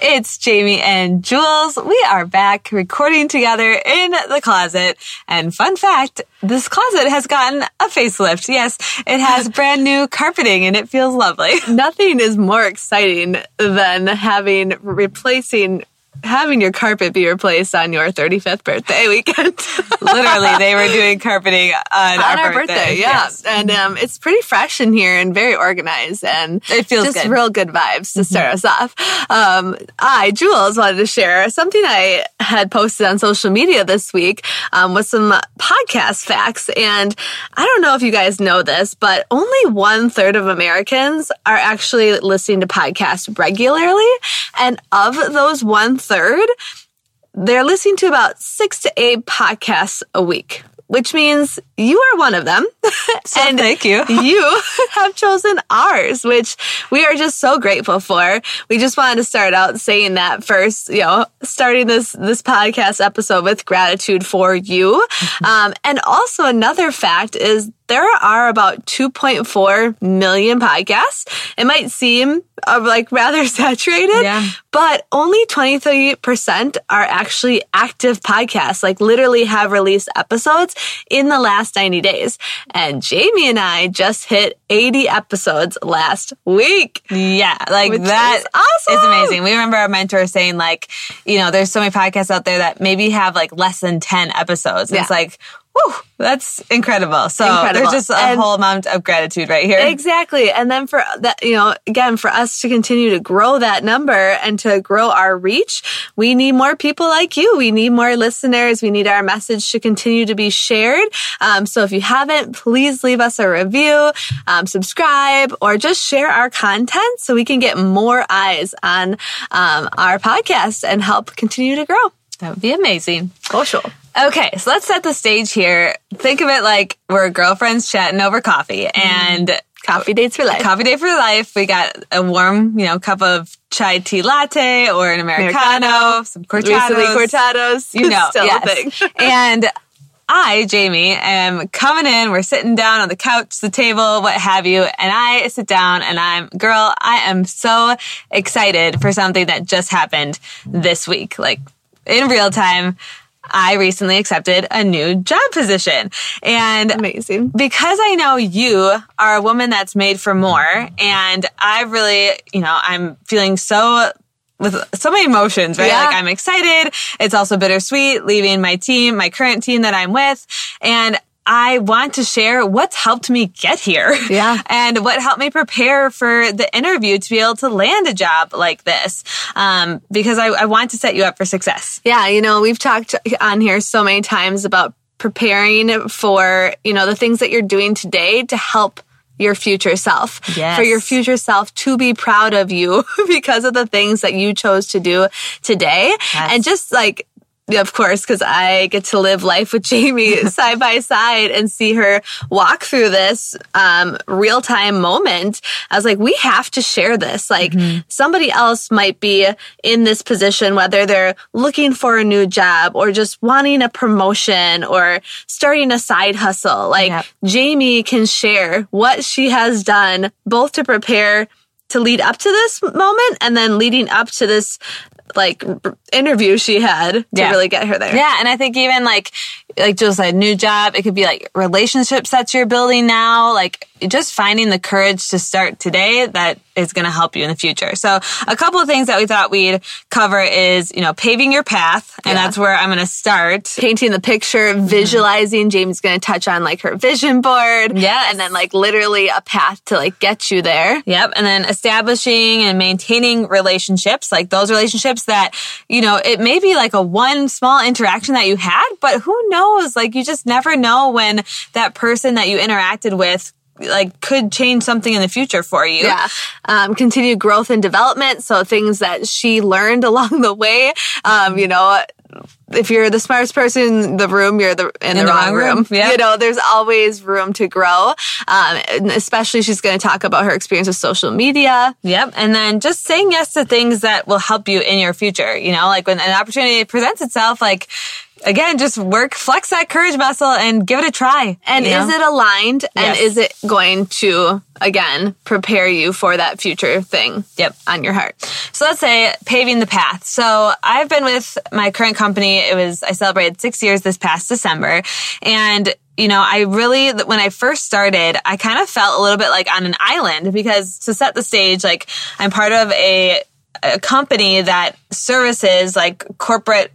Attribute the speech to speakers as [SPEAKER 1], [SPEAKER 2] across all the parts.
[SPEAKER 1] It's Jamie and Jules. We are back recording together in the closet. And fun fact, this closet has gotten a facelift. Yes, it has brand new carpeting and it feels lovely.
[SPEAKER 2] Nothing is more exciting than having replacing having your carpet be replaced on your 35th birthday weekend.
[SPEAKER 1] Literally, they were doing carpeting on,
[SPEAKER 2] on
[SPEAKER 1] our,
[SPEAKER 2] our
[SPEAKER 1] birthday.
[SPEAKER 2] birthday. yeah.
[SPEAKER 1] Yes.
[SPEAKER 2] And um, it's pretty fresh in here and very organized and
[SPEAKER 1] It feels
[SPEAKER 2] just
[SPEAKER 1] good. Mm-hmm.
[SPEAKER 2] real good vibes to start us off. Um, I, Jules, wanted to share something I had posted on social media this week um, with some podcast facts. And I don't know if you guys know this, but only one third of Americans are actually listening to podcasts regularly. And of those one third, they're listening to about six to eight podcasts a week, which means you are one of them.
[SPEAKER 1] So thank you.
[SPEAKER 2] you have chosen ours, which we are just so grateful for. We just wanted to start out saying that first, you know, starting this, this podcast episode with gratitude for you. Um, and also another fact is there are about 2.4 million podcasts. It might seem uh, like rather saturated,
[SPEAKER 1] Yeah.
[SPEAKER 2] but only 23% are actually active podcasts, like literally have released episodes in the last 90 days. And Jamie and I just hit 80 episodes last week.
[SPEAKER 1] Yeah, like
[SPEAKER 2] Which
[SPEAKER 1] that
[SPEAKER 2] is awesome.
[SPEAKER 1] is amazing. We remember our mentor saying like, you know, there's so many podcasts out there that maybe have like less than 10 episodes.
[SPEAKER 2] Yeah.
[SPEAKER 1] It's like, whew, that's incredible. So
[SPEAKER 2] Incredible.
[SPEAKER 1] there's just a
[SPEAKER 2] And-
[SPEAKER 1] whole amount of gratitude right here.
[SPEAKER 2] Exactly. And then for that, you know, again, for us to continue to grow that number and to grow our reach, we need more people like you. We need more listeners. We need our message to continue to be shared. Um, so if you haven't, please leave us a review, um, subscribe, or just share our content so we can get more eyes on um, our podcast and help continue to grow.
[SPEAKER 1] That would be amazing.
[SPEAKER 2] Go show.
[SPEAKER 1] Okay, so let's set the stage here. Think of it like we're girlfriends chatting over coffee and
[SPEAKER 2] Coffee dates for life.
[SPEAKER 1] coffee day for life. We got a warm, you know, cup of chai tea latte or an americano,
[SPEAKER 2] Americano.
[SPEAKER 1] some cortados.
[SPEAKER 2] Recently, cortados.
[SPEAKER 1] you know,
[SPEAKER 2] still
[SPEAKER 1] yes.
[SPEAKER 2] a thing.
[SPEAKER 1] and I, Jamie, am coming in. We're sitting down on the couch, the table, what have you. And I sit down and I'm, girl, I am so excited for something that just happened this week. Like in real time, I recently accepted a new job position and
[SPEAKER 2] Amazing.
[SPEAKER 1] because I know you are a woman that's made for more and I really, you know, I'm feeling so with so many emotions, right?
[SPEAKER 2] Yeah.
[SPEAKER 1] Like I'm excited. It's also bittersweet leaving my team, my current team that I'm with. And I want to share what's helped me get here.
[SPEAKER 2] Yeah.
[SPEAKER 1] And what helped me prepare for the interview to be able to land a job like this. Um, because I, I want to set you up for success.
[SPEAKER 2] Yeah, you know, we've talked on here so many times about preparing for, you know, the things that you're doing today to help your future self.
[SPEAKER 1] Yes.
[SPEAKER 2] For your future self to be proud of you because of the things that you chose to do today.
[SPEAKER 1] Yes.
[SPEAKER 2] And just like of course, because I get to live life with Jamie side by side and see her walk through this um, real time moment. I was like, we have to share this. Like somebody else might be in this position, whether they're looking for a new job or just wanting a promotion or starting a side hustle. Like
[SPEAKER 1] Yep.
[SPEAKER 2] Jamie can share what she has done both to prepare to lead up to this moment and then leading up to this like interview she had to
[SPEAKER 1] Yeah.
[SPEAKER 2] really get her there.
[SPEAKER 1] Yeah, and I think even like like Jill said, new job. It could be like relationships that you're building now. Like just finding the courage to start today that is going to help you in the future. So a couple of things that we thought we'd cover is you know paving your path, and
[SPEAKER 2] Yeah.
[SPEAKER 1] that's where I'm going to start.
[SPEAKER 2] Painting the picture, mm-hmm. visualizing. Jamie's going to touch on like her vision board.
[SPEAKER 1] Yeah.
[SPEAKER 2] And then like literally a path to like get you there.
[SPEAKER 1] Yep. And then establishing and maintaining relationships, like those relationships that, you know, it may be like a one small interaction that you had, but who knows? Like you just never know when that person that you interacted with like could change something in the future for you.
[SPEAKER 2] Yeah. Um, continued growth and development. So things that she learned along the way, um, you know, if you're the smartest person in the room, you're the in, the,
[SPEAKER 1] the
[SPEAKER 2] wrong,
[SPEAKER 1] wrong
[SPEAKER 2] room.
[SPEAKER 1] room, yeah.
[SPEAKER 2] You know, there's always room to grow. Um, especially she's going to talk about her experience with social media.
[SPEAKER 1] Yep. And then just saying yes to things that will help you in your future. You know, like when an opportunity presents itself, like, again, just work, flex that courage muscle and give it a try.
[SPEAKER 2] And
[SPEAKER 1] you know?
[SPEAKER 2] is it aligned? And
[SPEAKER 1] Yes.
[SPEAKER 2] is it going to again prepare you for that future thing?
[SPEAKER 1] Yep.
[SPEAKER 2] on your heart.
[SPEAKER 1] So let's say paving the path. So I've been with my current company. It was, I celebrated six years this past December. And, you know, I really, when I first started, I kind of felt a little bit like on an island because to set the stage, like I'm part of a, a company that services like corporate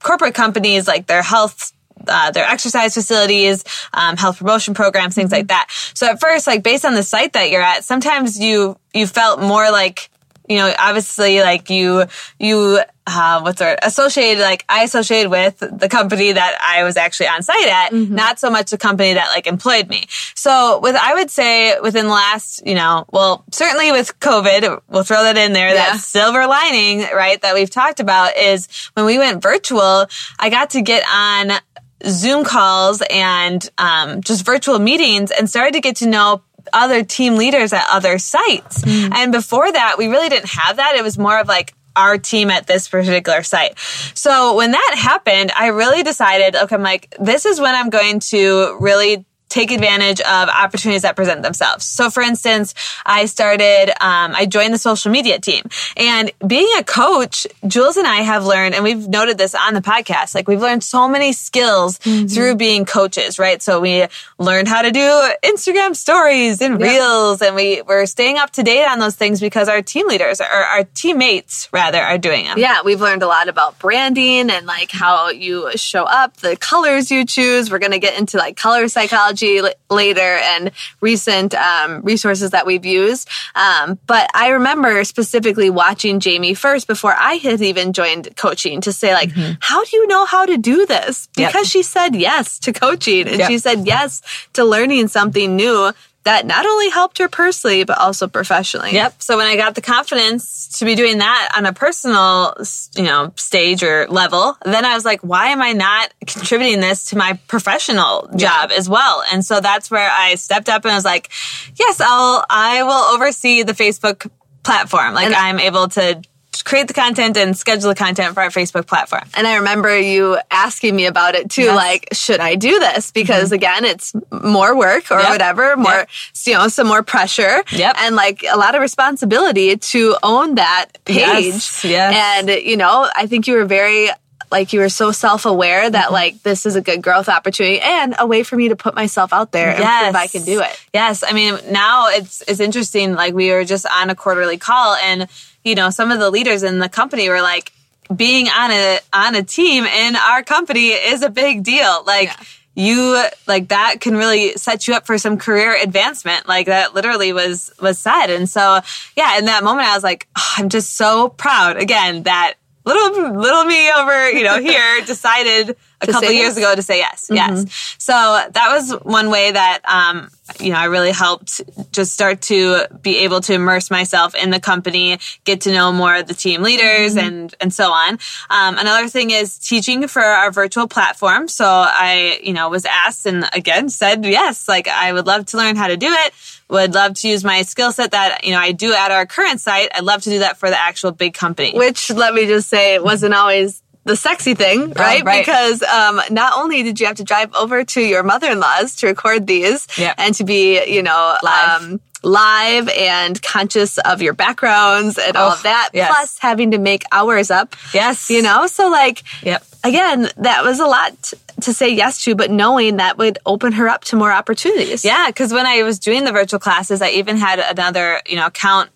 [SPEAKER 1] corporate companies like their health uh, their exercise facilities, um, health promotion programs, things like that. So at first, like based on the site that you're at, sometimes you you felt more like you know obviously like you you uh, what's word associated like I associated with the company that I was actually on site at, not so much the company that like employed me. So with I would say within the last you know well certainly with COVID, we'll throw that in there.
[SPEAKER 2] Yeah.
[SPEAKER 1] That silver lining, right, that we've talked about is when we went virtual, I got to get on Zoom calls and um, just virtual meetings and started to get to know other team leaders at other sites. Mm. And before that, we really didn't have that. It was more of like, our team at this particular site. So when that happened, I really decided, okay, I'm like, this is when I'm going to really take advantage of opportunities that present themselves. So for instance, I started, um, I joined the social media team and being a coach, Jules and I have learned, and we've noted this on the podcast, like we've learned so many skills through being coaches, right? So we learned how to do Instagram stories and reels and we, we're staying up to date on those things because our team leaders or our teammates rather are doing them.
[SPEAKER 2] Yeah, we've learned a lot about branding and like how you show up, the colors you choose. We're going to get into like color psychology l- later and recent um, resources that we've used. Um, but I remember specifically watching Jamie first before I had even joined coaching to say like, how do you know how to do this?
[SPEAKER 1] Yep.
[SPEAKER 2] Because she said yes to coaching and
[SPEAKER 1] Yep.
[SPEAKER 2] she said yes to learning something new that not only helped her personally but also professionally.
[SPEAKER 1] Yep. So when I got the confidence to be doing that on a personal, you know, stage or level, then I was like, why am I not contributing this to my professional job as well? And so that's where I stepped up and was like, yes, I'll, I will oversee the Facebook platform. Like
[SPEAKER 2] And-
[SPEAKER 1] I'm able to create the content and schedule the content for our Facebook platform.
[SPEAKER 2] And I remember you asking me about it too,
[SPEAKER 1] Yes.
[SPEAKER 2] like, should I do this? Because again, it's more work or
[SPEAKER 1] Yep.
[SPEAKER 2] whatever, more,
[SPEAKER 1] Yep.
[SPEAKER 2] you know, some more pressure.
[SPEAKER 1] Yep.
[SPEAKER 2] And like a lot of responsibility to own that page.
[SPEAKER 1] Yes, yes.
[SPEAKER 2] And, you know, I think you were very, like you were so self-aware
[SPEAKER 1] Mm-hmm.
[SPEAKER 2] that like this is a good growth opportunity and a way for me to put myself out there and prove I can do it.
[SPEAKER 1] Yes, I mean now it's it's interesting. Like we were just on a quarterly call, and you know some of the leaders in the company were like, being on a on a team in our company is a big deal. Like. You like that can really set you up for some career advancement. Like that literally was was said, and so yeah. In that moment, I was like, oh, I'm just so proud again that little little me over you know here decided a couple years
[SPEAKER 2] yes.
[SPEAKER 1] ago to say yes. Yes. So that was one way that, um, you know, I really helped just start to be able to immerse myself in the company, get to know more of the team leaders and, and so on. Um, another thing is teaching for our virtual platform. So I, you know, was asked and again said yes, like I would love to learn how to do it. Would love to use my skill set that, you know, I do at our current site. I'd love to do that for the actual big company.
[SPEAKER 2] Which let me just say it wasn't always the sexy thing, right?
[SPEAKER 1] Oh, right.
[SPEAKER 2] Because um, not only did you have to drive over to your mother-in-law's to record these
[SPEAKER 1] Yep.
[SPEAKER 2] and to be, you know,
[SPEAKER 1] Live.
[SPEAKER 2] Um, live and conscious of your backgrounds and all
[SPEAKER 1] Oh,
[SPEAKER 2] of that,
[SPEAKER 1] yes.
[SPEAKER 2] plus having to make hours up,
[SPEAKER 1] yes.
[SPEAKER 2] you know? So like,
[SPEAKER 1] Yep.
[SPEAKER 2] again, that was a lot t- to say yes to, but knowing that would open her up to more opportunities.
[SPEAKER 1] Yeah, because when I was doing the virtual classes, I even had another, you know, account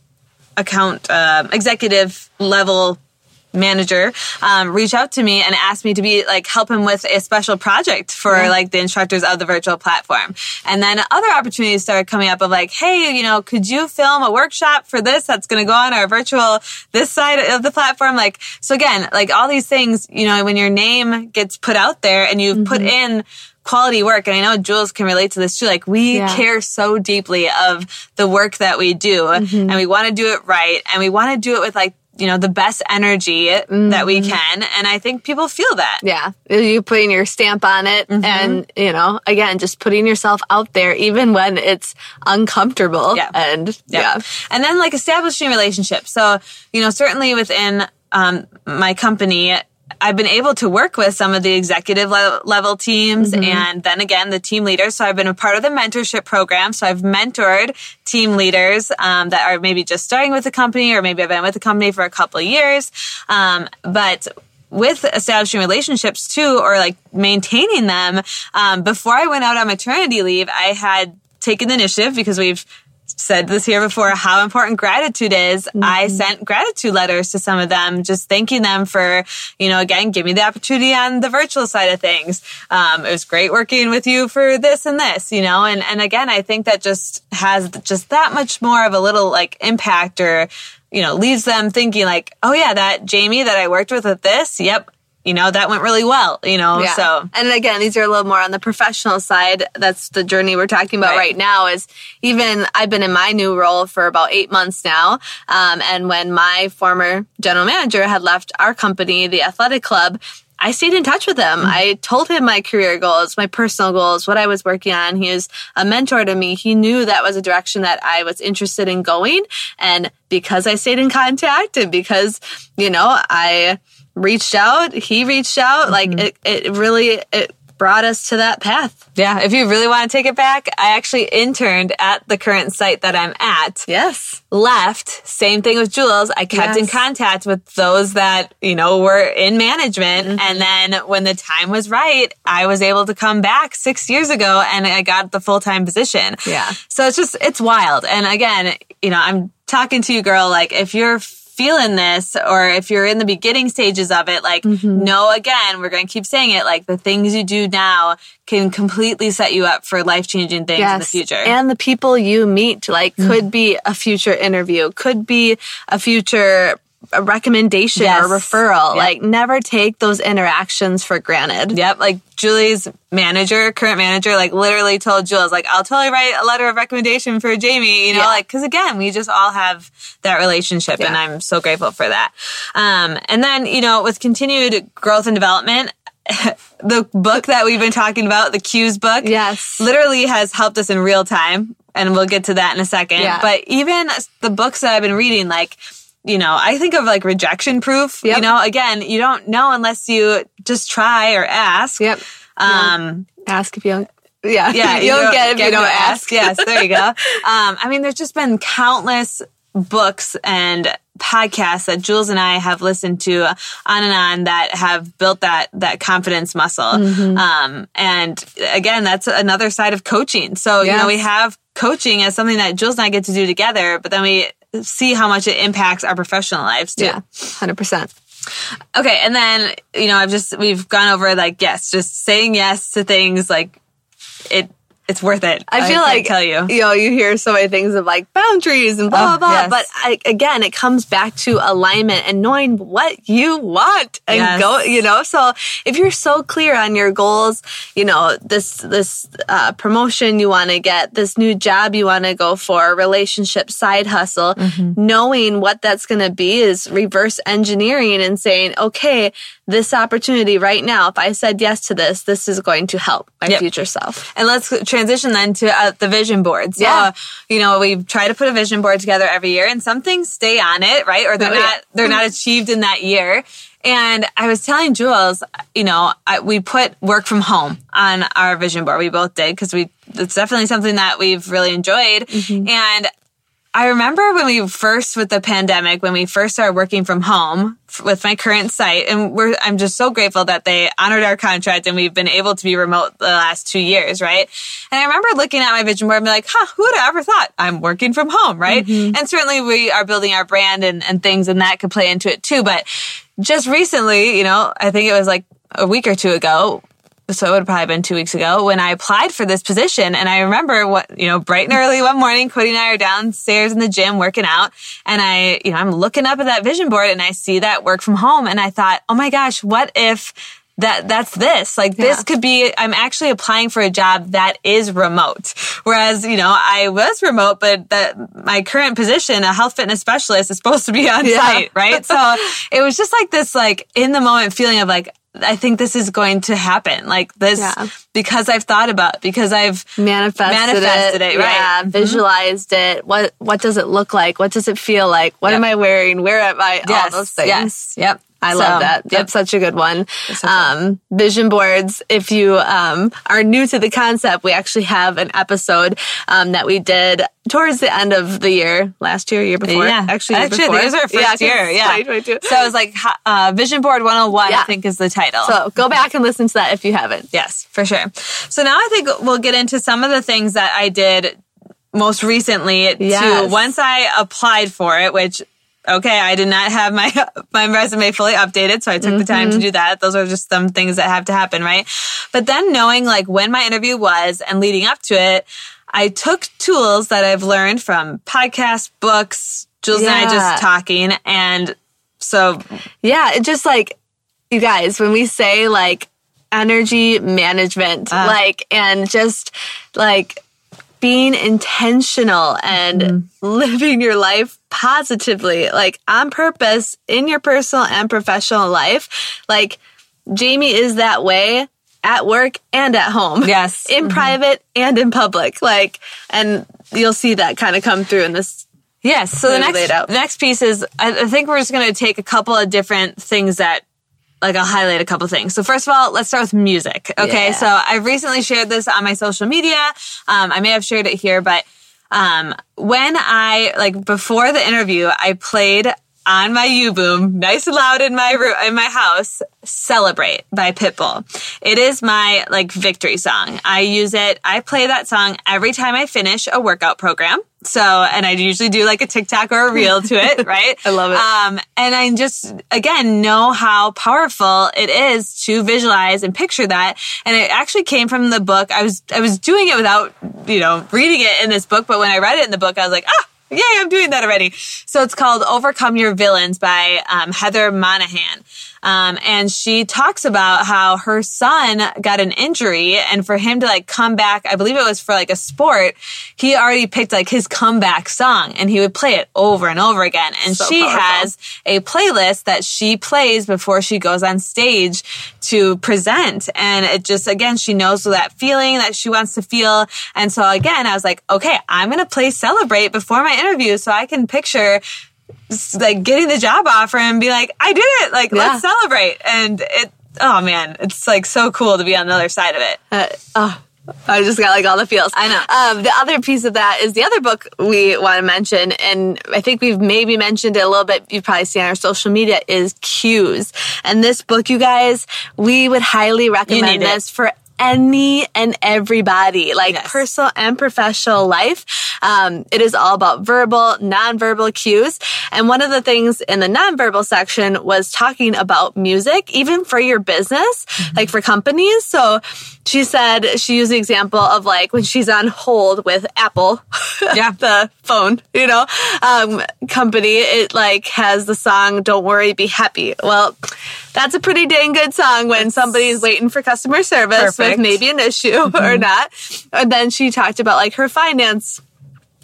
[SPEAKER 1] account um executive level manager um, reach out to me and ask me to be like help him with a special project for like the instructors of the virtual platform. And then other opportunities started coming up of like hey you know could you film a workshop for this that's going to go on our virtual this side of the platform? Like so again like all these things you know when your name gets put out there and you've put in quality work and i know jules can relate to this too like we
[SPEAKER 2] Yeah.
[SPEAKER 1] care so deeply of the work that we do and we want to do it right and we want to do it with like you know, the best energy that we can. And I think people feel that.
[SPEAKER 2] Yeah. You putting your stamp on it and, you know, again, just putting yourself out there even when it's uncomfortable.
[SPEAKER 1] Yeah.
[SPEAKER 2] And yeah.
[SPEAKER 1] And then like establishing relationships. So, you know, certainly within um, my company, I've been able to work with some of the executive le- level teams and then again the team leaders. So I've been a part of the mentorship program. So I've mentored team leaders um, that are maybe just starting with the company or maybe I've been with the company for a couple of years. Um, but with establishing relationships too, or like maintaining them, um, before I went out on maternity leave, I had taken the initiative because we've said this here before how important gratitude is. I sent gratitude letters to some of them, just thanking them for, you know, again, give me the opportunity on the virtual side of things. Um, it was great working with you for this and this, you know, and, and again, I think that just has just that much more of a little like impact or, you know, leaves them thinking like, oh yeah, that Jamie that I worked with at this, yep. You know, that went really well, you know,
[SPEAKER 2] Yeah.
[SPEAKER 1] so
[SPEAKER 2] and again, these are a little more on the professional side. That's the journey we're talking about
[SPEAKER 1] Right.
[SPEAKER 2] right, now. Is even I've been in my new role for about eight months now, um, and when my former general manager had left our company, the athletic club. I stayed in touch with him. I told him my career goals, my personal goals, what I was working on. He was a mentor to me. He knew that was a direction that I was interested in going. And because I stayed in contact and because, you know, I reached out, he reached out, like it, it really, it brought us to that path.
[SPEAKER 1] yeah, if you really want to take it back, I actually interned at the current site that I'm at.
[SPEAKER 2] Yes.
[SPEAKER 1] left. Same thing with Jules. I kept in contact with those that, you know, were in management.
[SPEAKER 2] Mm-hmm.
[SPEAKER 1] And then when the time was right, I was able to come back six years ago and I got the full time position.
[SPEAKER 2] Yeah.
[SPEAKER 1] So it's just, it's wild. And again, you know, I'm talking to you, girl, like if you're feeling this or if you're in the beginning stages of it, like,
[SPEAKER 2] Mm-hmm.
[SPEAKER 1] know again, we're going to keep saying it, like the things you do now can completely set you up for life changing things in the future.
[SPEAKER 2] And the people you meet, like, could be a future interview, could be a future a recommendation
[SPEAKER 1] Yes.
[SPEAKER 2] or referral.
[SPEAKER 1] Yep.
[SPEAKER 2] Like, never take those interactions for granted.
[SPEAKER 1] Yep, like Julie's manager, current manager, like literally told Jules, like, I'll totally write a letter of recommendation for Jamie, you know,
[SPEAKER 2] Yeah.
[SPEAKER 1] like, cause again, we just all have that relationship and I'm so grateful for that. Um, and then, you know, with continued growth and development, the book that we've been talking about, the Cues book,
[SPEAKER 2] Yes.
[SPEAKER 1] literally has helped us in real time. And we'll get to that in a second.
[SPEAKER 2] Yeah.
[SPEAKER 1] But even the books that I've been reading, like, you know, I think of like rejection proof.
[SPEAKER 2] Yep.
[SPEAKER 1] You know, again, you don't know unless you just try or ask.
[SPEAKER 2] Yep.
[SPEAKER 1] Um,
[SPEAKER 2] Ask if you don't. Yeah.
[SPEAKER 1] yeah,
[SPEAKER 2] you don't get it if you don't ask.
[SPEAKER 1] Yes, there you go. Um, I mean, there's just been countless books and podcasts that Jules and I have listened to on and on that have built that that confidence muscle.
[SPEAKER 2] Mm-hmm.
[SPEAKER 1] Um, and again, that's another side of coaching. So you know, we have coaching as something that Jules and I get to do together, but then we see how much it impacts our professional lives too.
[SPEAKER 2] Yeah. 100%.
[SPEAKER 1] Okay, and then you know, I've just we've gone over like yes, just saying yes to things like it. It's worth it.
[SPEAKER 2] I feel
[SPEAKER 1] can't
[SPEAKER 2] like
[SPEAKER 1] tell you.
[SPEAKER 2] you know you hear so many things of like boundaries and blah
[SPEAKER 1] Oh,
[SPEAKER 2] blah blah.
[SPEAKER 1] yes.
[SPEAKER 2] But I, again, it comes back to alignment and knowing what you want and
[SPEAKER 1] Yes.
[SPEAKER 2] go. You know, so if you're so clear on your goals, you know this this uh, promotion you want to get, this new job you want to go for, relationship, side hustle,
[SPEAKER 1] Mm-hmm.
[SPEAKER 2] knowing what that's going to be is reverse engineering and saying, okay, this opportunity right now, if I said yes to this, this is going to help my
[SPEAKER 1] Yep.
[SPEAKER 2] future self.
[SPEAKER 1] And let's transition then to uh, the vision boards. So,
[SPEAKER 2] Yeah.
[SPEAKER 1] you know, we try to put a vision board together every year and some things stay on it, right? Or they're
[SPEAKER 2] Oh, yeah.
[SPEAKER 1] not, they're not achieved in that year. And I was telling Jules, you know, I, we put work from home on our vision board. We both did because we, it's definitely something that we've really enjoyed.
[SPEAKER 2] Mm-hmm.
[SPEAKER 1] And I remember when we first with the pandemic, when we first started working from home f- with my current site, and we're I'm just so grateful that they honored our contract and we've been able to be remote the last two years, right? And I remember looking at my vision board and be like, huh, who would have ever thought I'm working from home, right? Mm-hmm. And certainly we are building our brand and, and things and that could play into it too. But just recently, you know, I think it was like a week or two ago, so it would have probably been two weeks ago when I applied for this position. And I remember what, you know, bright and early one morning, Cody and I are downstairs in the gym working out. And I, you know, I'm looking up at that vision board and I see that work from home. And I thought, oh my gosh, what if that that's this. Like this
[SPEAKER 2] Yeah.
[SPEAKER 1] could be I'm actually applying for a job that is remote. Whereas, you know, I was remote, but that my current position, a health fitness specialist, is supposed to be on
[SPEAKER 2] Yeah.
[SPEAKER 1] site, right? So it was just like this like in the moment feeling of like I think this is going to happen. Like this
[SPEAKER 2] Yeah.
[SPEAKER 1] because I've thought about it, because I've
[SPEAKER 2] manifested,
[SPEAKER 1] Manifested it, right.
[SPEAKER 2] Yeah,
[SPEAKER 1] Mhm.
[SPEAKER 2] visualized it. What what does it look like? What does it feel like? What
[SPEAKER 1] Yep.
[SPEAKER 2] am I wearing? Where am I? All those things.
[SPEAKER 1] Yes. Yep.
[SPEAKER 2] I
[SPEAKER 1] So,
[SPEAKER 2] love that.
[SPEAKER 1] Yep.
[SPEAKER 2] That's such a good one.
[SPEAKER 1] so
[SPEAKER 2] Um, vision boards. If you um, are new to the concept, we actually have an episode um, that we did towards the end of the year, last year, year before.
[SPEAKER 1] Yeah,
[SPEAKER 2] actually, year
[SPEAKER 1] actually,
[SPEAKER 2] before.
[SPEAKER 1] it was our first
[SPEAKER 2] Yeah,
[SPEAKER 1] year. Yeah,
[SPEAKER 2] 2022.
[SPEAKER 1] So it was like uh, Vision Board 101.
[SPEAKER 2] Yeah.
[SPEAKER 1] I think is the title.
[SPEAKER 2] So go back and listen to that if you haven't.
[SPEAKER 1] Yes, for sure. So now I think we'll get into some of the things that I did most recently to once I applied for it, which okay, I did not have my my resume fully updated, so I took the time
[SPEAKER 2] Mm-hmm.
[SPEAKER 1] to do that. Those are just some things that have to happen, right? But then knowing like when my interview was and leading up to it, I took tools that I've learned from podcasts, books, Jules and I just talking and so
[SPEAKER 2] Yeah, it just like you guys, when we say like energy management,
[SPEAKER 1] Ah.
[SPEAKER 2] like and just like being intentional and
[SPEAKER 1] Mm-hmm.
[SPEAKER 2] living your life positively, like on purpose in your personal and professional life, like Jamie is that way at work and at home.
[SPEAKER 1] Yes.
[SPEAKER 2] In private and in public. Like and you'll see that kind of come through in this
[SPEAKER 1] Yes. So the next
[SPEAKER 2] laid out.
[SPEAKER 1] the next piece is I think we're just going to take a couple of different things that like I'll highlight a couple things. So first of all, let's start with music. Okay.
[SPEAKER 2] Yeah.
[SPEAKER 1] So I've recently shared this on my social media. Um, I may have shared it here, but um, when I like before the interview, I played on my UE Boom, nice and loud in my room, in my house, "Celebrate" by Pitbull. It is my like victory song. I use it. I play that song every time I finish a workout program. So, and I usually do like a TikTok or a reel to it, right?
[SPEAKER 2] I love it.
[SPEAKER 1] Um, and I just again know how powerful it is to visualize and picture that. And it actually came from the book. I was I was doing it without you know reading it in this book, but when I read it in the book, I was like, ah. Yay, I'm doing that already. So it's called Overcome Your Villains by um, Heather Monahan. Um, and she talks about how her son got an injury and for him to like come back, I believe it was for like a sport, he already picked like his comeback song and he would play it over and over again. And
[SPEAKER 2] So
[SPEAKER 1] she
[SPEAKER 2] powerful.
[SPEAKER 1] has a playlist that she plays before she goes on stage to present. And it just, again, she knows that feeling that she wants to feel. And so again, I was like, okay, I'm going to play Celebrate before my interview so I can picture like getting the job offer and be like, I did it. Like,
[SPEAKER 2] Yeah.
[SPEAKER 1] let's celebrate. And it, oh man, it's like so cool to be on the other side of it.
[SPEAKER 2] Uh, oh, I just got like all the feels.
[SPEAKER 1] I know.
[SPEAKER 2] Um, the other piece of that is the other book we want to mention, and I think we've maybe mentioned it a little bit. You've probably seen on our social media is Cues. And this book, you guys, we would highly recommend
[SPEAKER 1] need it.
[SPEAKER 2] this for any and everybody, like
[SPEAKER 1] Yes.
[SPEAKER 2] personal and professional life. Um, it is all about verbal, nonverbal cues. And one of the things in the nonverbal section was talking about music, even for your business, like for companies. So she said she used the example of like when she's on hold with Apple,
[SPEAKER 1] Yeah.
[SPEAKER 2] the phone, you know, um, company, it like has the song Don't Worry, Be Happy. Well, that's a pretty dang good song when somebody's waiting for customer service
[SPEAKER 1] Perfect.
[SPEAKER 2] With maybe an issue or mm-hmm. not. And then she talked about like her finance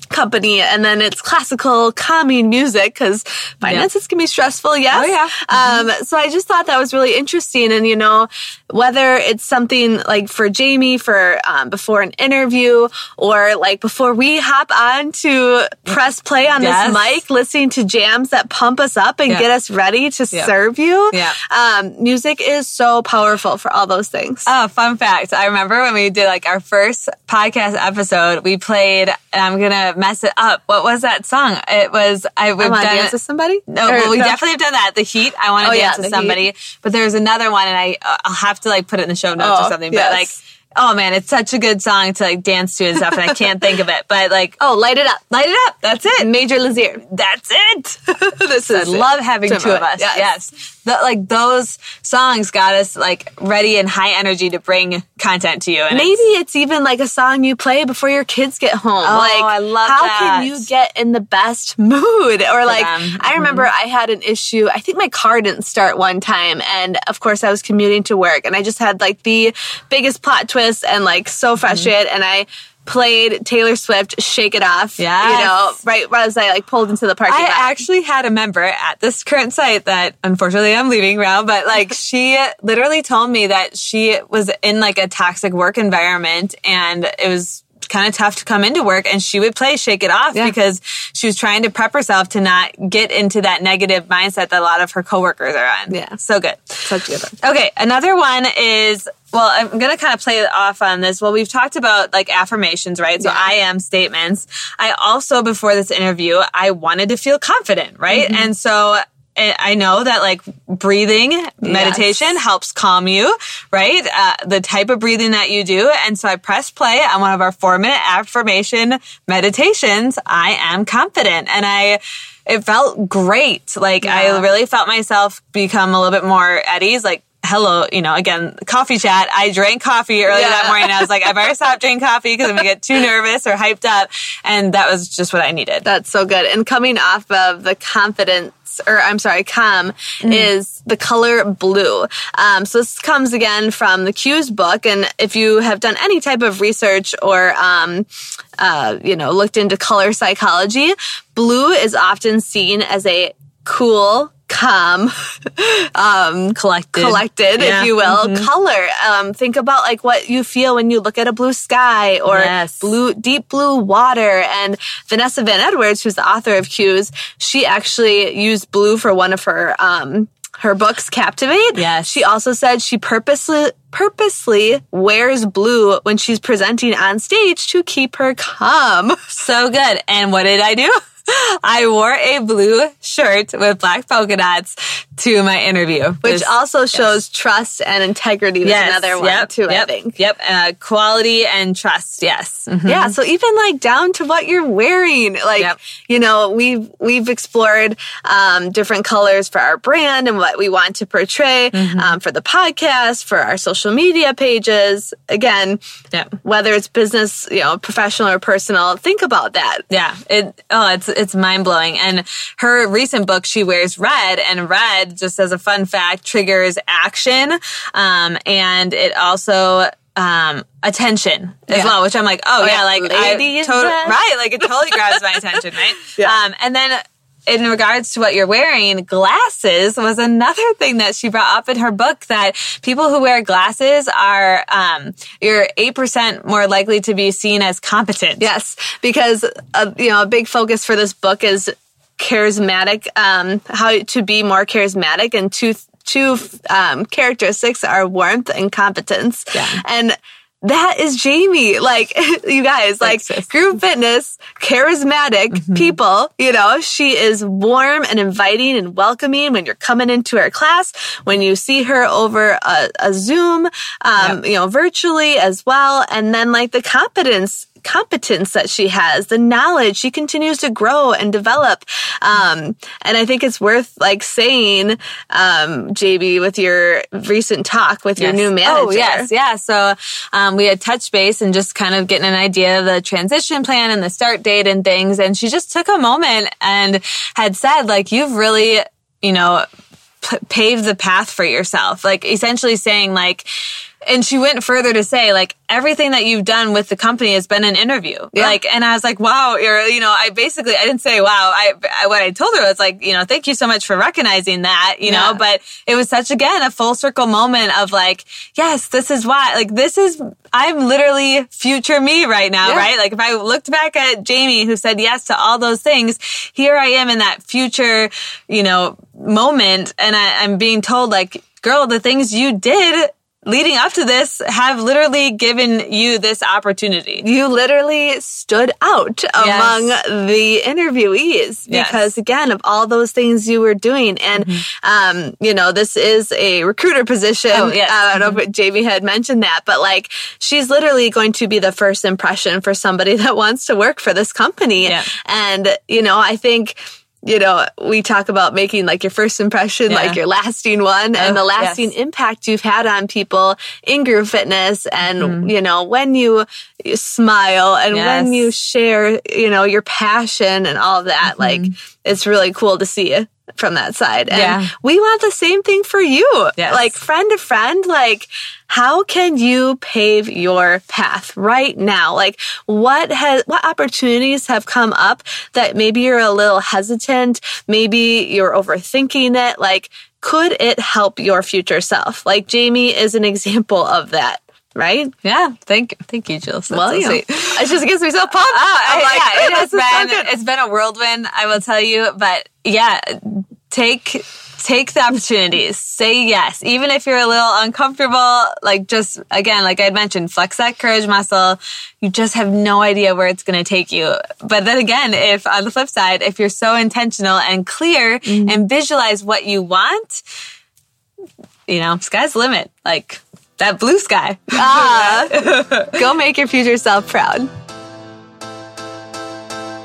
[SPEAKER 2] company and then it's classical calming music because finances can be stressful yes
[SPEAKER 1] Oh, yeah.
[SPEAKER 2] um so i just thought that was really interesting and you know whether it's something like for jamie for um, before an interview or like before we hop on to press play on
[SPEAKER 1] Yes.
[SPEAKER 2] this mic listening to jams that pump us up and
[SPEAKER 1] Yeah.
[SPEAKER 2] get us ready to
[SPEAKER 1] Yeah.
[SPEAKER 2] serve you
[SPEAKER 1] Yeah.
[SPEAKER 2] um music is so powerful for all those things
[SPEAKER 1] Oh, fun fact. I remember when we did like our first podcast episode, we played, and I'm going to mess it up. What was that song? It was, I, we've
[SPEAKER 2] I want to
[SPEAKER 1] done
[SPEAKER 2] dance
[SPEAKER 1] it-
[SPEAKER 2] with somebody
[SPEAKER 1] No,
[SPEAKER 2] Or
[SPEAKER 1] well, we
[SPEAKER 2] no?
[SPEAKER 1] definitely have done that. The Heat. I want to
[SPEAKER 2] Oh, yeah,
[SPEAKER 1] dance with
[SPEAKER 2] The
[SPEAKER 1] somebody. But there's another one, and I I'll have to like put it in the show notes
[SPEAKER 2] Oh,
[SPEAKER 1] or something. But
[SPEAKER 2] yes.
[SPEAKER 1] like, oh man, it's such a good song to like dance to and stuff, and I can't think of it. But like,
[SPEAKER 2] oh light it up
[SPEAKER 1] light it up. That's it.
[SPEAKER 2] Major Lazer
[SPEAKER 1] That's it.
[SPEAKER 2] this
[SPEAKER 1] I
[SPEAKER 2] is
[SPEAKER 1] love having two of us.
[SPEAKER 2] Yes.
[SPEAKER 1] Yes. the, like those songs got us like ready and high energy to bring content to you. And
[SPEAKER 2] Maybe
[SPEAKER 1] it's-
[SPEAKER 2] it's even like a song you play before your kids get home.
[SPEAKER 1] Oh,
[SPEAKER 2] like,
[SPEAKER 1] I love
[SPEAKER 2] how
[SPEAKER 1] that.
[SPEAKER 2] can you get in the best mood? Or like,
[SPEAKER 1] them.
[SPEAKER 2] I mm-hmm. remember I had an issue. I think my car didn't start one time, and of course I was commuting to work, and I just had like the biggest plot twist, and like so mm-hmm. frustrated, and I. Played Taylor Swift "Shake It Off,"
[SPEAKER 1] Yeah,
[SPEAKER 2] you know, right as I like pulled into the parking
[SPEAKER 1] I
[SPEAKER 2] lot.
[SPEAKER 1] actually had a member at this current site that unfortunately I'm leaving now, but like she literally told me that she was in like a toxic work environment and it was kind of tough to come into work and she would play shake it off
[SPEAKER 2] Yeah.
[SPEAKER 1] because she was trying to prep herself to not get into that negative mindset that a lot of her coworkers are on.
[SPEAKER 2] Yeah.
[SPEAKER 1] So good.
[SPEAKER 2] Such good one.
[SPEAKER 1] Okay, another one is well, I'm gonna kind of play it off on this. Well, we've talked about like affirmations, right? So
[SPEAKER 2] Yeah.
[SPEAKER 1] I am statements. I also before this interview, I wanted to feel confident, right?
[SPEAKER 2] Mm-hmm.
[SPEAKER 1] And so I know that like breathing meditation helps calm you, right? Uh, the type of breathing that you do. And so I pressed play on one of our four minute affirmation meditations. I am confident. And I, it felt great. Like I really felt myself become a little bit more at ease. Like, hello, you know, again, coffee chat. I drank coffee early
[SPEAKER 2] Yeah.
[SPEAKER 1] that morning. I was like, I better stop drinking coffee because I'm gonna get too nervous or hyped up. And that was just what I needed.
[SPEAKER 2] That's so good. And coming off of the confidence, or I'm sorry, calm, is the color blue. Um, so this comes again from the Cues book. And if you have done any type of research or, um, uh, you know, looked into color psychology, blue is often seen as a cool, calm, um,
[SPEAKER 1] collected.
[SPEAKER 2] collected,
[SPEAKER 1] Yeah.
[SPEAKER 2] if you will, color. Um, think about like what you feel when you look at a blue sky or
[SPEAKER 1] Yes.
[SPEAKER 2] blue, deep blue water. And Vanessa Van Edwards, who's the author of Cues, she actually used blue for one of her, um, her books, Captivate.
[SPEAKER 1] Yes.
[SPEAKER 2] She also said she purposely purposely wears blue when she's presenting on stage to keep her calm.
[SPEAKER 1] So good. And what did I do? I wore a blue shirt with black polka dots to my interview.
[SPEAKER 2] Which
[SPEAKER 1] This-
[SPEAKER 2] also shows trust and integrity
[SPEAKER 1] Yes,
[SPEAKER 2] another one
[SPEAKER 1] yep,
[SPEAKER 2] too,
[SPEAKER 1] yep,
[SPEAKER 2] I think.
[SPEAKER 1] Yep. Uh, quality and trust. Yes. Mhm.
[SPEAKER 2] Yeah, so even like down to what you're wearing, like
[SPEAKER 1] Yep.
[SPEAKER 2] you know, we've we've explored um, different colors for our brand and what we want to portray
[SPEAKER 1] Mm-hmm.
[SPEAKER 2] um, for the podcast, for our social media pages. Again,
[SPEAKER 1] Yep.
[SPEAKER 2] whether it's business, you know, professional or personal, think about that.
[SPEAKER 1] Yeah, it oh, it's it's mind blowing. And her recent book, she wears red, and red, just as a fun fact, triggers action, um, and it also um attention as
[SPEAKER 2] Yeah.
[SPEAKER 1] well. Which I'm like, oh, yeah,
[SPEAKER 2] yeah,
[SPEAKER 1] like
[SPEAKER 2] lady
[SPEAKER 1] I totally right, like it totally grabs my attention, right?
[SPEAKER 2] Yeah.
[SPEAKER 1] Um, and then. In regards to what you're wearing, glasses was another thing that she brought up in her book that people who wear glasses are, um, you're 8% more likely to be seen as competent.
[SPEAKER 2] Yes, because uh, you know a big focus for this book is charismatic, um, how to be more charismatic, and two two um, characteristics are warmth and competence.
[SPEAKER 1] Yeah.
[SPEAKER 2] and. That is Jamie. Like, you guys, like group fitness, charismatic
[SPEAKER 1] Mm-hmm.
[SPEAKER 2] people, you know, she is warm and inviting and welcoming when you're coming into her class, when you see her over a, a Zoom, um, you know, virtually as well. And then like the competence, competence that she has, the knowledge she continues to grow and develop. Um, and I think it's worth like saying, um, JB, with your recent talk with your new manager.
[SPEAKER 1] Oh, yes, yeah. So um, we had touch base and just kind of getting an idea of the transition plan and the start date and things. And she just took a moment and had said, like, you've really, you know, p- paved the path for yourself. Like, essentially saying, like, and she went further to say, like, everything that you've done with the company has been an interview.
[SPEAKER 2] Yeah.
[SPEAKER 1] Like, and I was like, wow, you're, you know, I basically, I didn't say, wow. I, I what I told her was like, you know, thank you so much for recognizing that, you know, but it was such, again, a full circle moment of like, yes, this is why, like, this is, I'm literally future me right now,
[SPEAKER 2] Yeah.
[SPEAKER 1] right? Like, if I looked back at Jamie who said yes to all those things, here I am in that future, you know, moment. And I, I'm being told like, girl, the things you did leading up to this have literally given you this opportunity.
[SPEAKER 2] you literally stood out among the interviewees
[SPEAKER 1] Yes.
[SPEAKER 2] because again of all those things you were doing and um you know this is a recruiter position
[SPEAKER 1] Mm-hmm. Oh, yes.
[SPEAKER 2] Uh, i don't know if jamie had mentioned that but like she's literally going to be the first impression for somebody that wants to work for this company
[SPEAKER 1] Yeah.
[SPEAKER 2] and you know i think you know, we talk about making like your first impression,
[SPEAKER 1] Yeah.
[SPEAKER 2] like your lasting one and the
[SPEAKER 1] Oh,
[SPEAKER 2] lasting
[SPEAKER 1] yes.
[SPEAKER 2] impact you've had on people in group fitness. And, you know, when you smile and when
[SPEAKER 1] Mm-hmm.
[SPEAKER 2] You share, you know, your passion and all of that, like it's really cool to see from that side. And.
[SPEAKER 1] Yeah.
[SPEAKER 2] we want the same thing for you.
[SPEAKER 1] Yes.
[SPEAKER 2] Like friend to friend, like how can you pave your path right now? Like what has, what opportunities have come up that maybe you're a little hesitant? Maybe you're overthinking it. Like, could it help your future self? Like Jamie is an example of that. Right?
[SPEAKER 1] Yeah, thank thank you, Jill. That's
[SPEAKER 2] well,
[SPEAKER 1] so
[SPEAKER 2] you know,
[SPEAKER 1] sweet.
[SPEAKER 2] it just gets me so pumped.
[SPEAKER 1] Oh,
[SPEAKER 2] I'm like,
[SPEAKER 1] yeah, it has
[SPEAKER 2] is so
[SPEAKER 1] been it's been a whirlwind, I will tell you. But yeah, take take the opportunities. Say yes, even if you're a little uncomfortable. Like just again, like I mentioned, flex that courage muscle. You just have no idea where it's going to take you. But then again, if on the flip side, if you're so intentional and clear
[SPEAKER 2] Mm-hmm.
[SPEAKER 1] and visualize what you want, you know, sky's the limit. Like that blue sky.
[SPEAKER 2] Ah, go make your future self proud.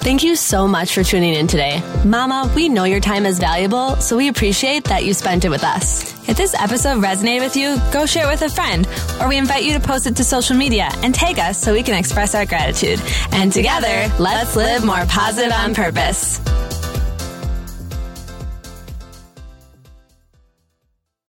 [SPEAKER 3] Thank you so much for tuning in today. Mama, we know your time is valuable, so we appreciate that you spent it with us.
[SPEAKER 1] If this episode resonated with you, go share it with a friend, or we invite you to post it to social media and tag us so we can express our gratitude. And together, let's live more positive on purpose.